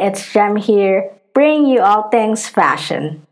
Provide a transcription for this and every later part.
it's Jem here, bringing you all things fashion.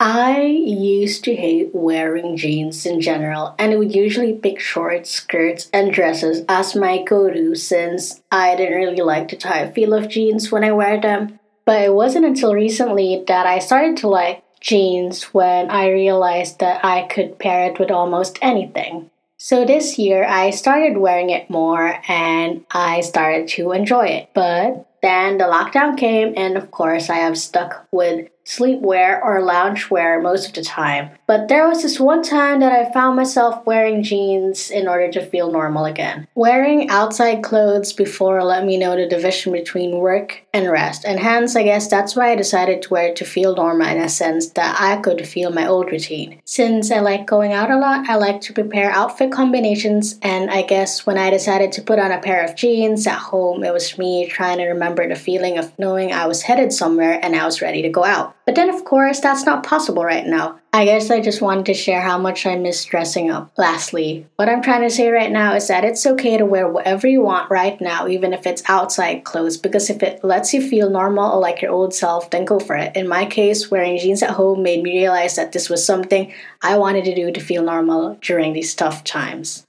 I used to hate wearing jeans in general, and would usually pick shorts, skirts, and dresses as my go to since I didn't really like the tight feel of jeans when I wear them. But it wasn't until recently that I started to like jeans when I realized that I could pair it with almost anything. So this year I started wearing it more and I started to enjoy it. But then the lockdown came, and of course, I have stuck with sleepwear or loungewear most of the time. But there was this one time that I found myself wearing jeans in order to feel normal again. Wearing outside clothes before let me know the division between work and rest, and hence, I guess that's why I decided to wear it to feel normal in a sense that I could feel my old routine. Since I like going out a lot, I like to prepare outfit combinations, and I guess when I decided to put on a pair of jeans at home, it was me trying to remember the feeling of knowing I was headed somewhere and I was ready to go out. But then, of course, that's not possible right now. I guess I just wanted to share how much I miss dressing up. Lastly, what I'm trying to say right now is that it's okay to wear whatever you want right now, even if it's outside clothes, because if it lets you feel normal or like your old self, then go for it. In my case, wearing jeans at home made me realize that this was something I wanted to do to feel normal during these tough times.